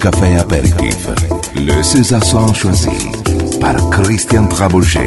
Café Apéritif. Le César choisi par Christian Trabouget.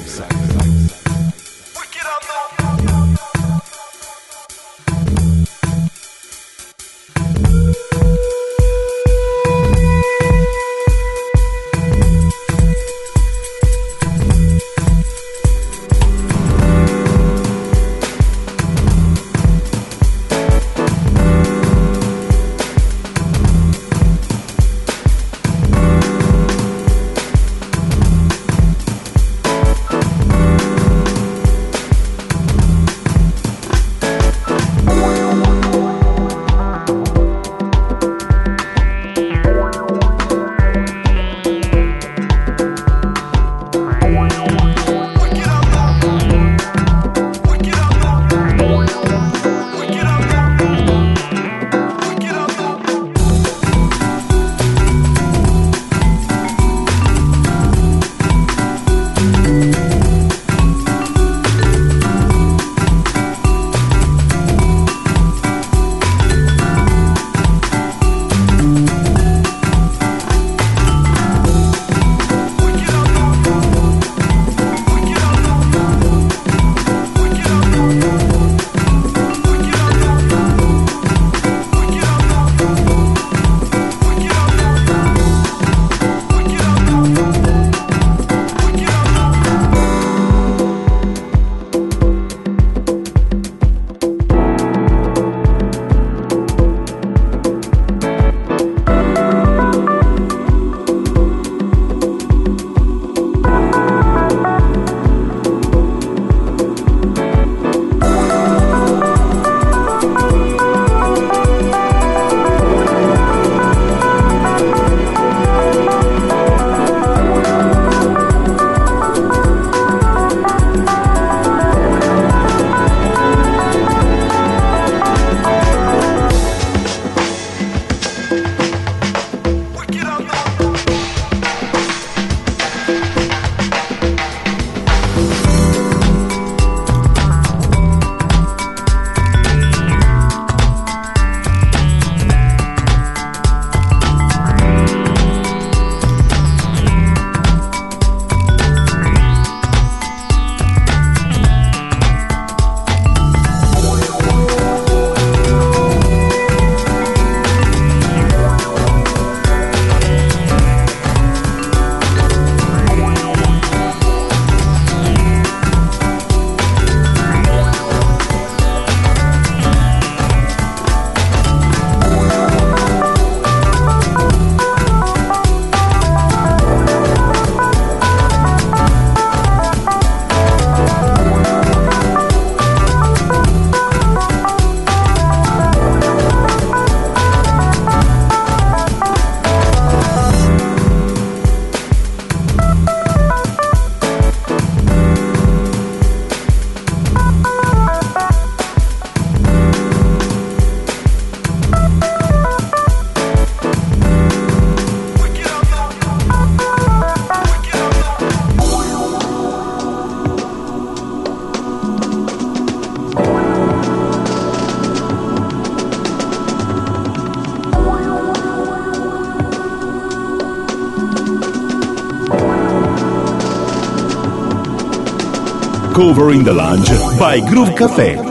Cover in the Lounge by Groove Café.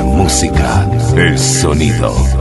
La música, el sonido.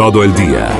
Todo el día,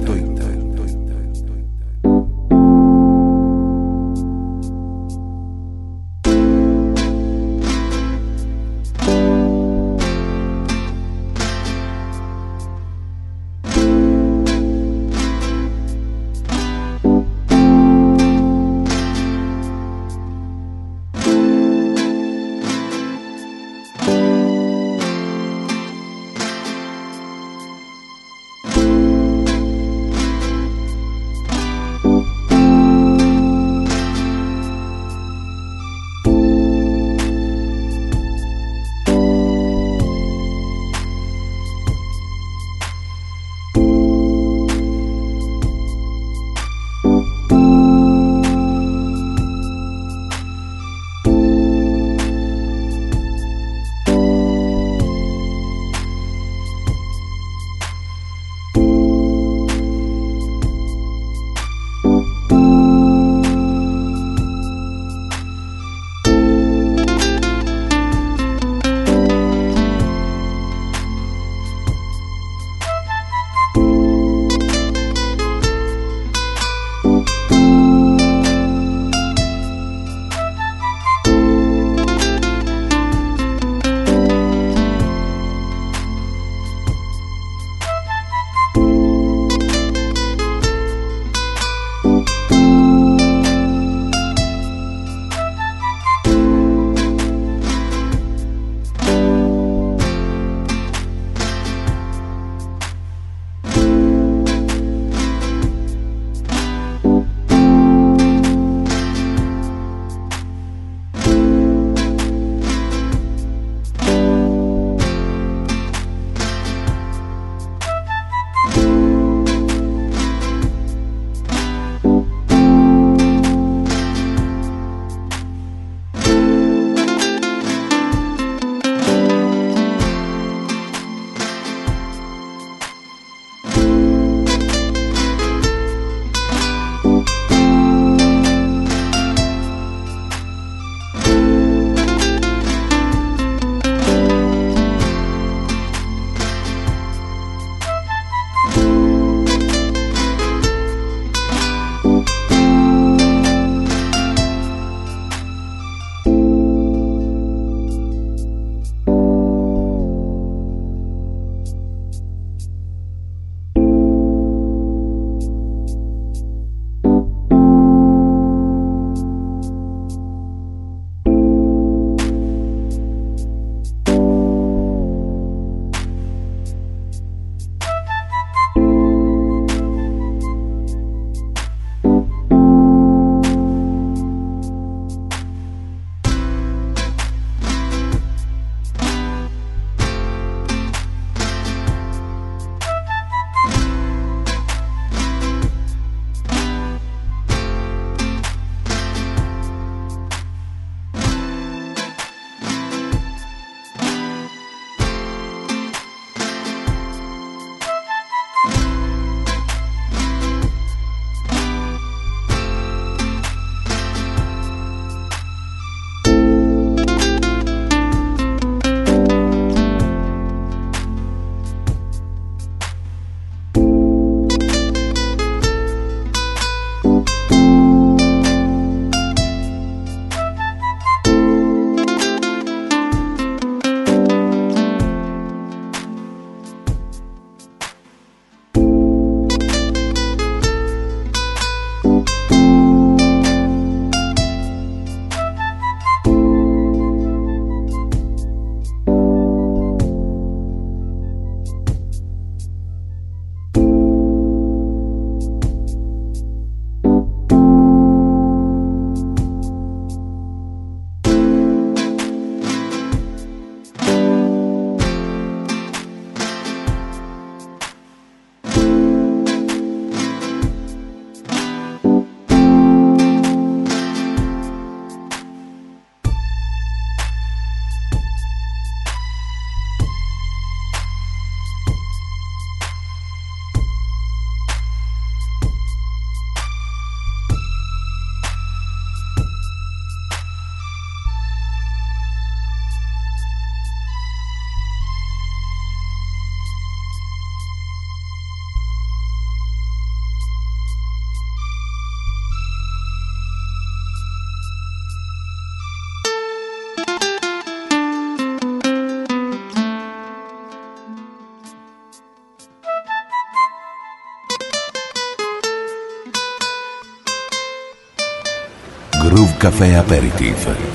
Café Aperitif.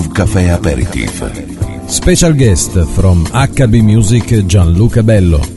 Caffè Aperitif. Special guest from HB Music Gianluca Bello.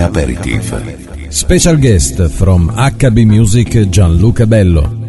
Aperitif. Special guest from HB Music Gianluca Bello.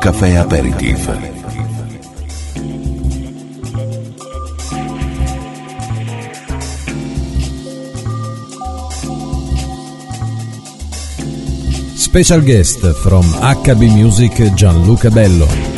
Café Aperitif. Special guest from HB Music Gianluca Bello.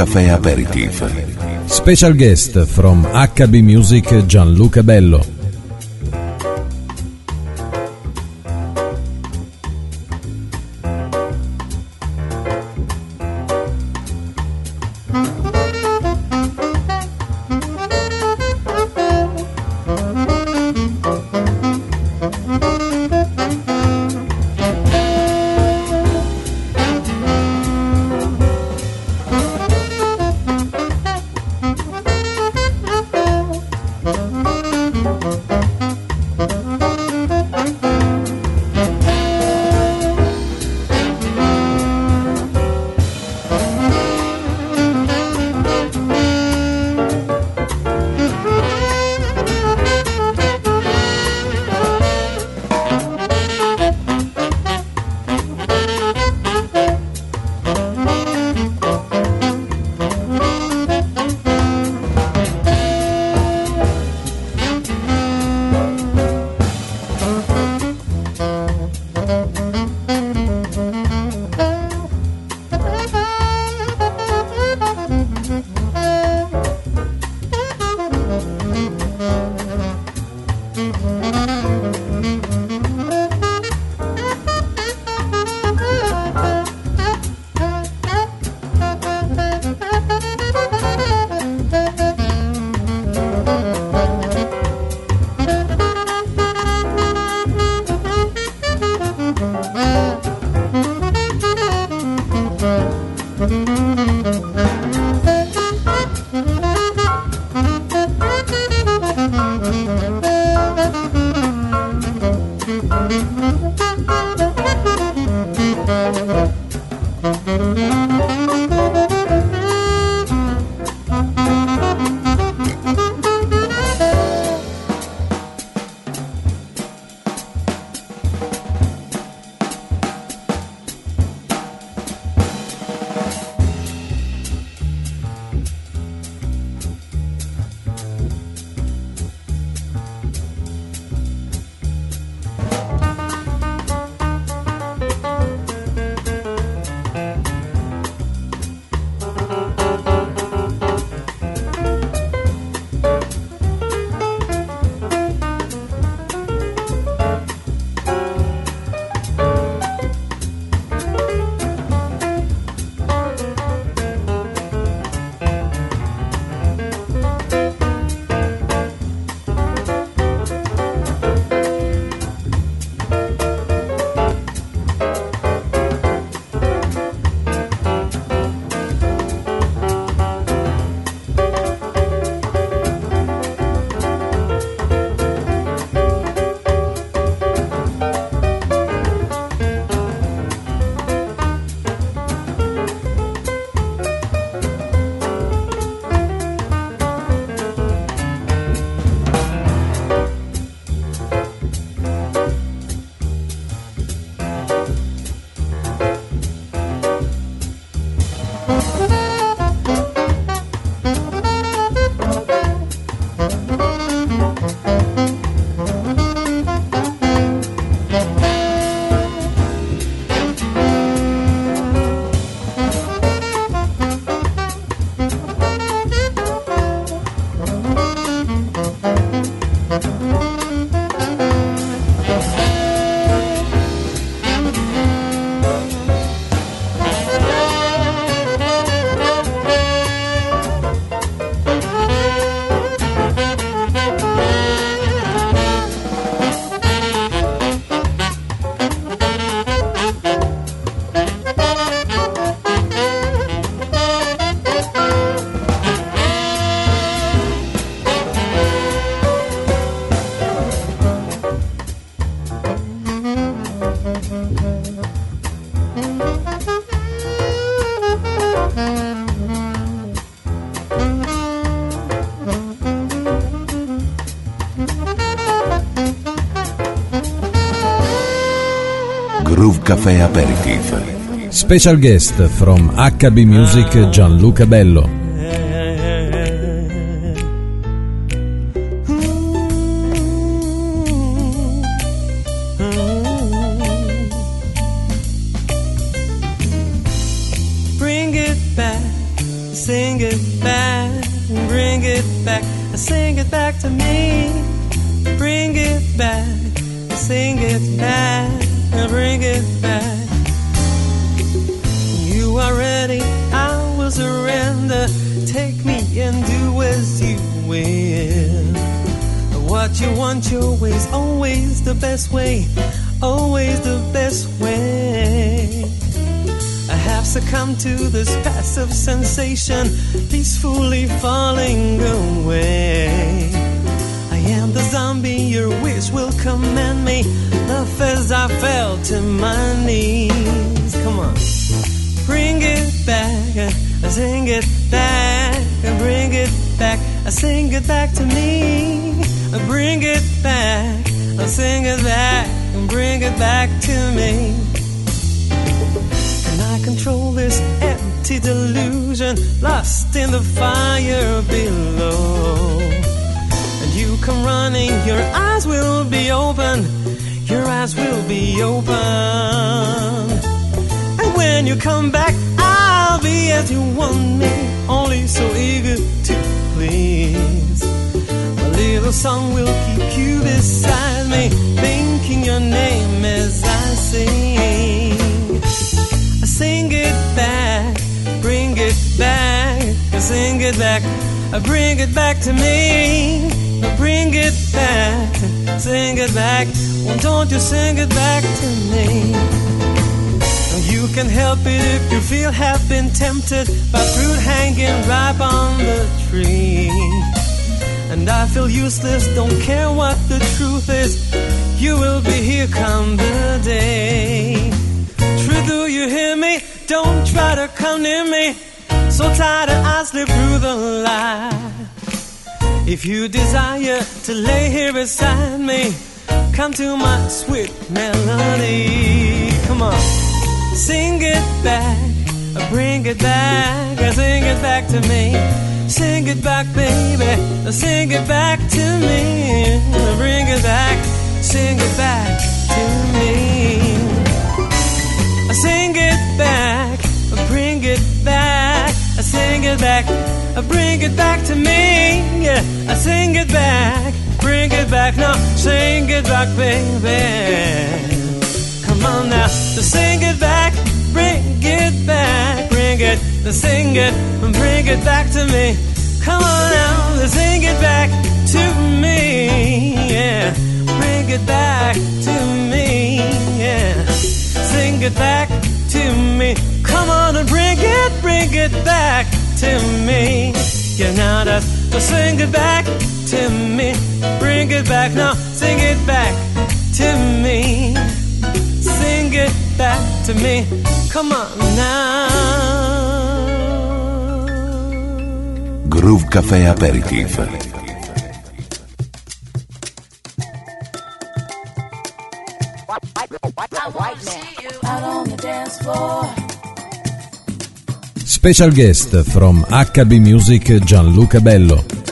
Café Aperitif. Special guest from HB Music Gianluca Bello. Café Aperitif. Special guest from HB Music Gianluca Bello. As I fell to my knees. Come on, bring it back, sing it back, bring it back, sing it back to me. Bring it back, sing it back, and bring it back to me. Can I control this empty delusion lost in the fire below? And you come running, your eyes will be open, eyes will be open. And when you come back, I'll be as you want me, only so eager to please. A little song will keep you beside me, thinking your name as I sing. I sing it back, bring it back, I sing it back, I bring it back to me. I bring it back, sing it back. Well, don't you sing it back to me? You can help it if you feel have been tempted by fruit hanging ripe on the tree. And I feel useless, don't care what the truth is. You will be here come the day. True, do you hear me? Don't try to come near me. So tired I slip through the lie. If you desire to lay here beside me, come to my sweet melody. Come on, sing it back, bring it back, sing it back to me. Sing it back, baby, sing it back to me. Bring it back, sing it back to me. Sing it back, bring it back, sing it back, bring it back to me. Sing it back, bring it back now, sing it back, baby. Come on now, sing it back, bring it back, bring it, sing it, bring it back to me. Come on now, sing it back to me. Yeah, bring it back to me. Yeah sing it back to me. Come on and bring it, bring it back to me. Yeah, now that's so sing it back to me. Bring it back now, sing it back to me. Sing it back to me. Come on now. Groove Café Aperitif. Out on the dance floor. Special guest from HB Music Gianluca Bello.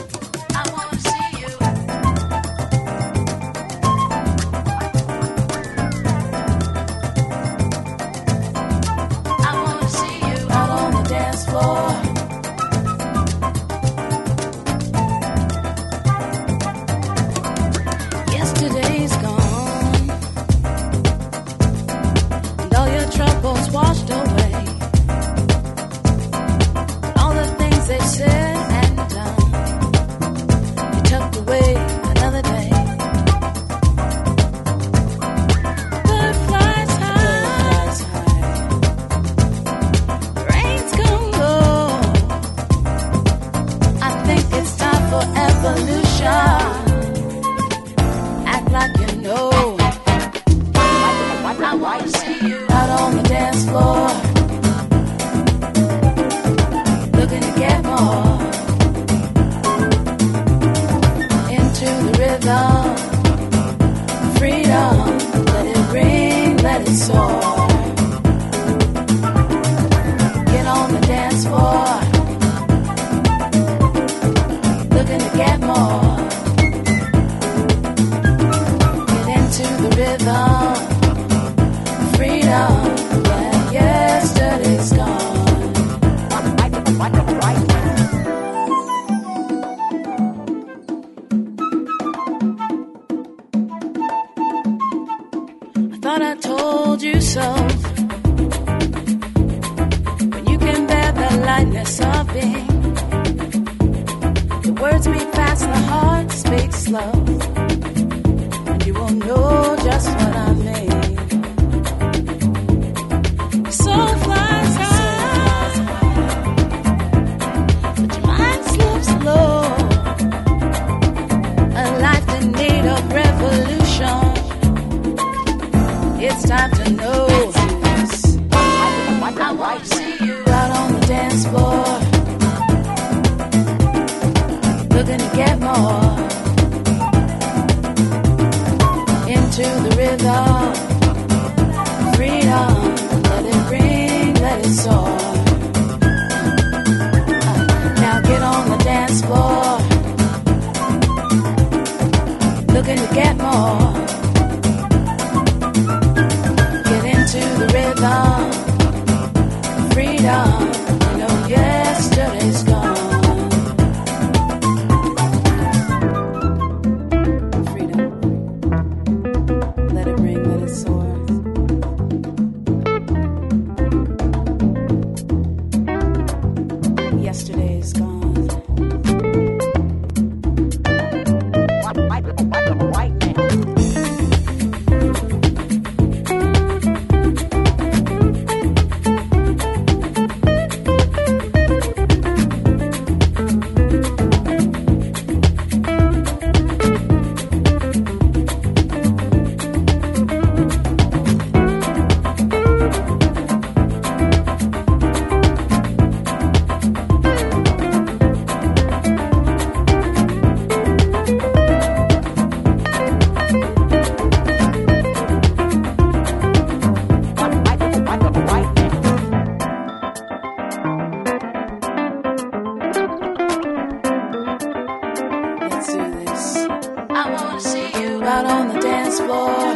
I wanna see you out on the dance floor,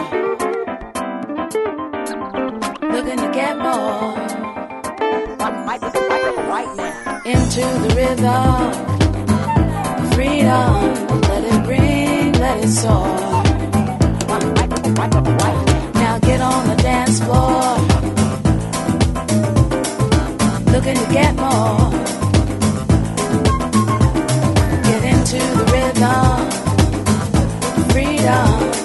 looking to get more. Into the rhythm, freedom, let it ring, let it soar. Now get on the dance floor, looking to get more. जा।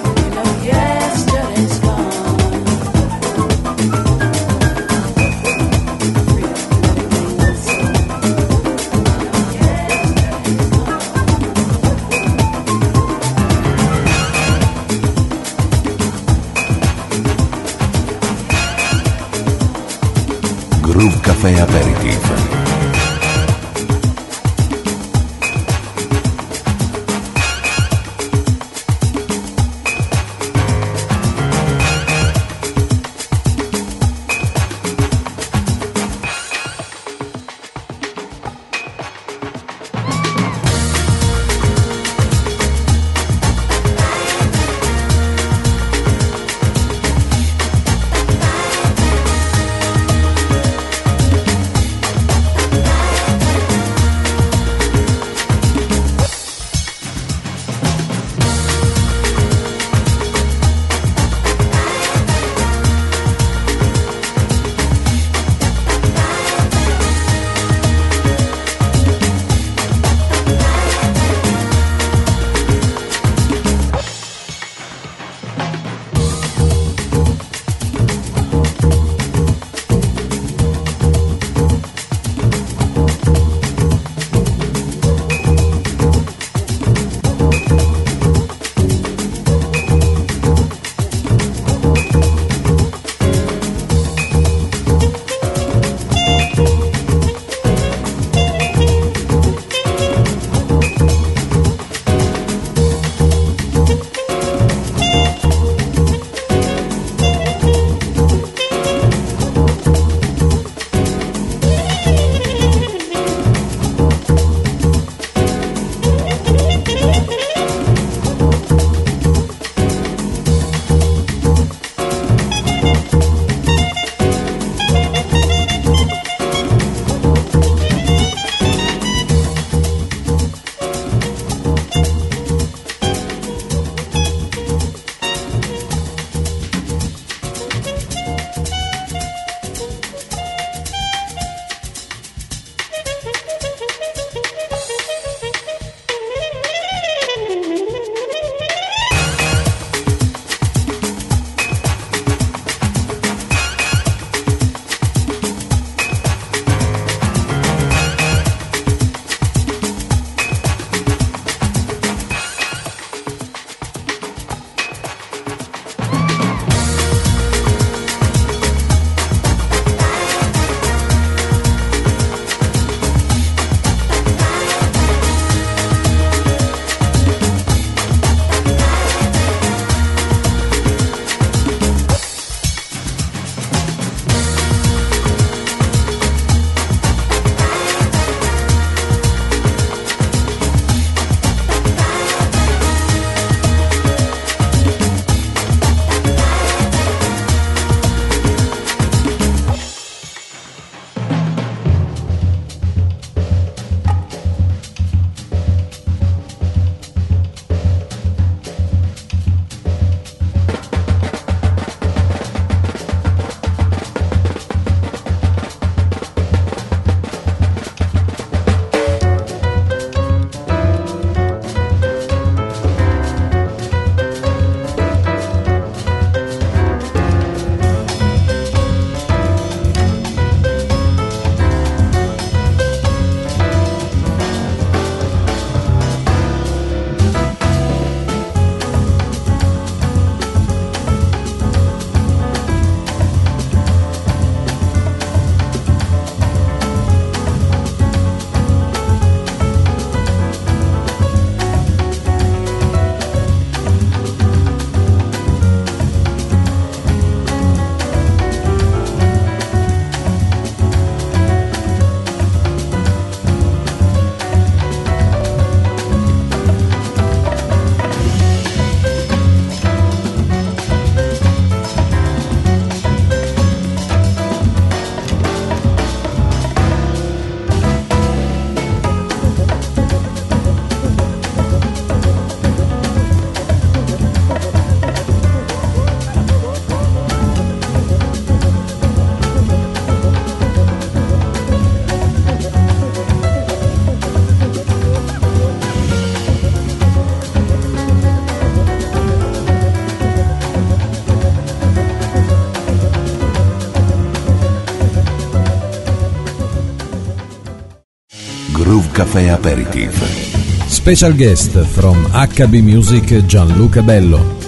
Caffè Aperitif. Special guest from HB Music Gianluca Bello.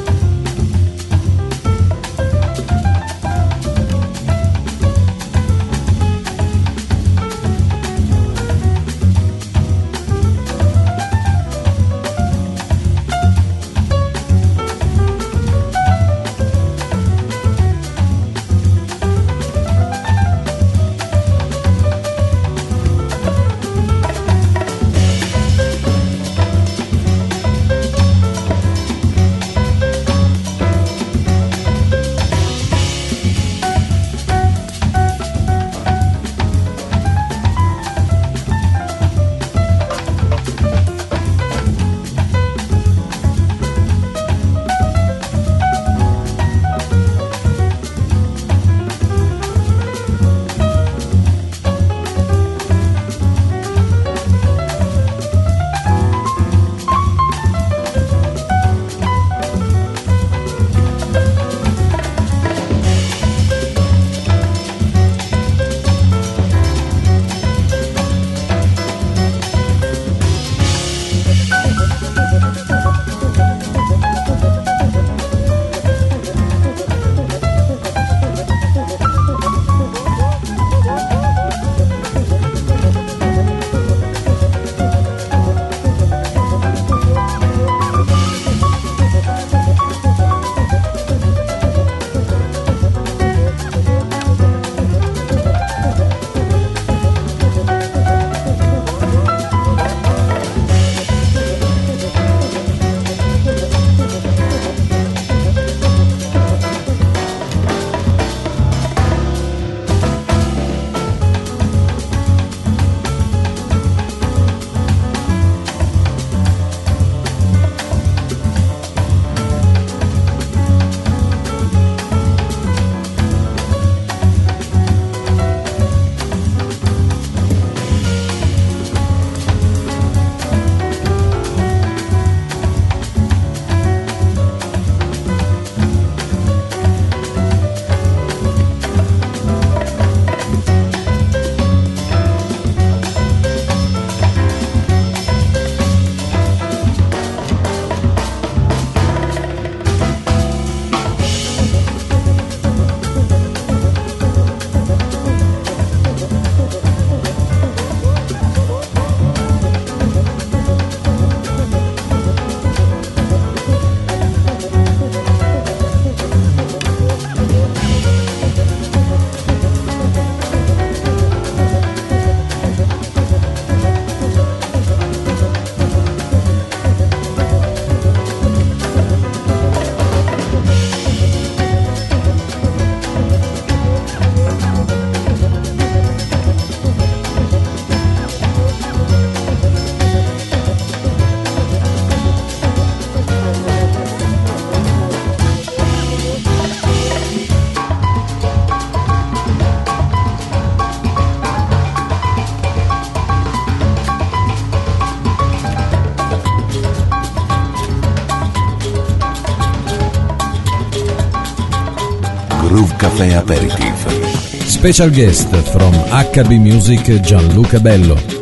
Caffè Aperitif. Special guest from HB Music Gianluca Bello.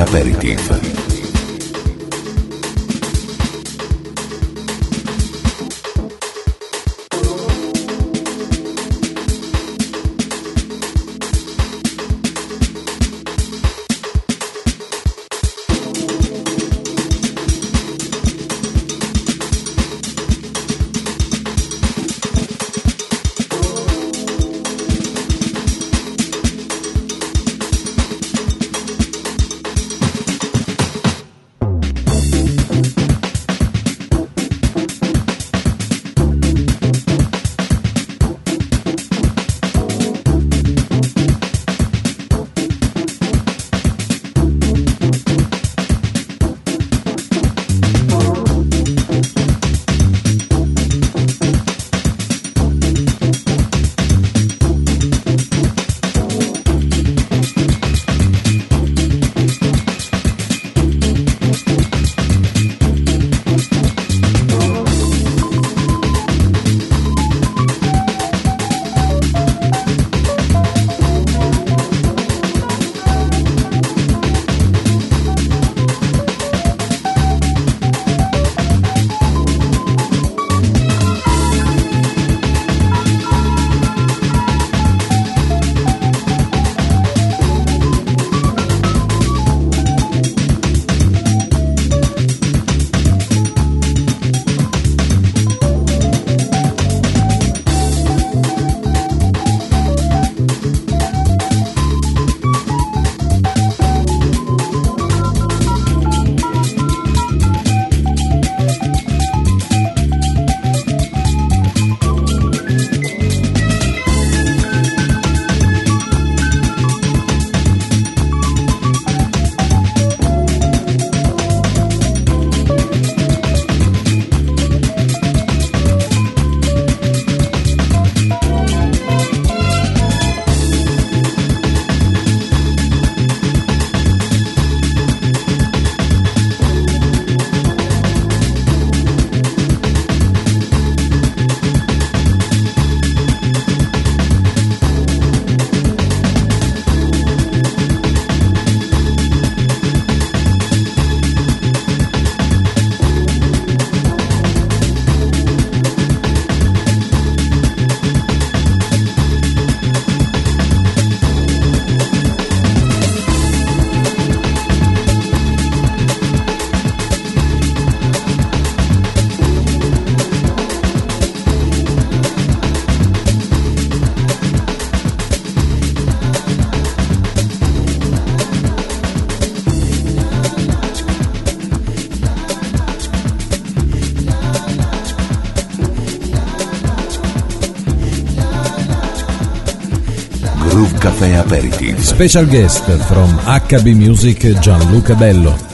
Aperitif. Special guest from HB Music Gianluca Bello.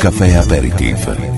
Café Aperitif.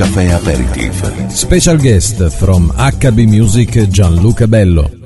Café Aperitif. Special guest from HB Music Gianluca Bello.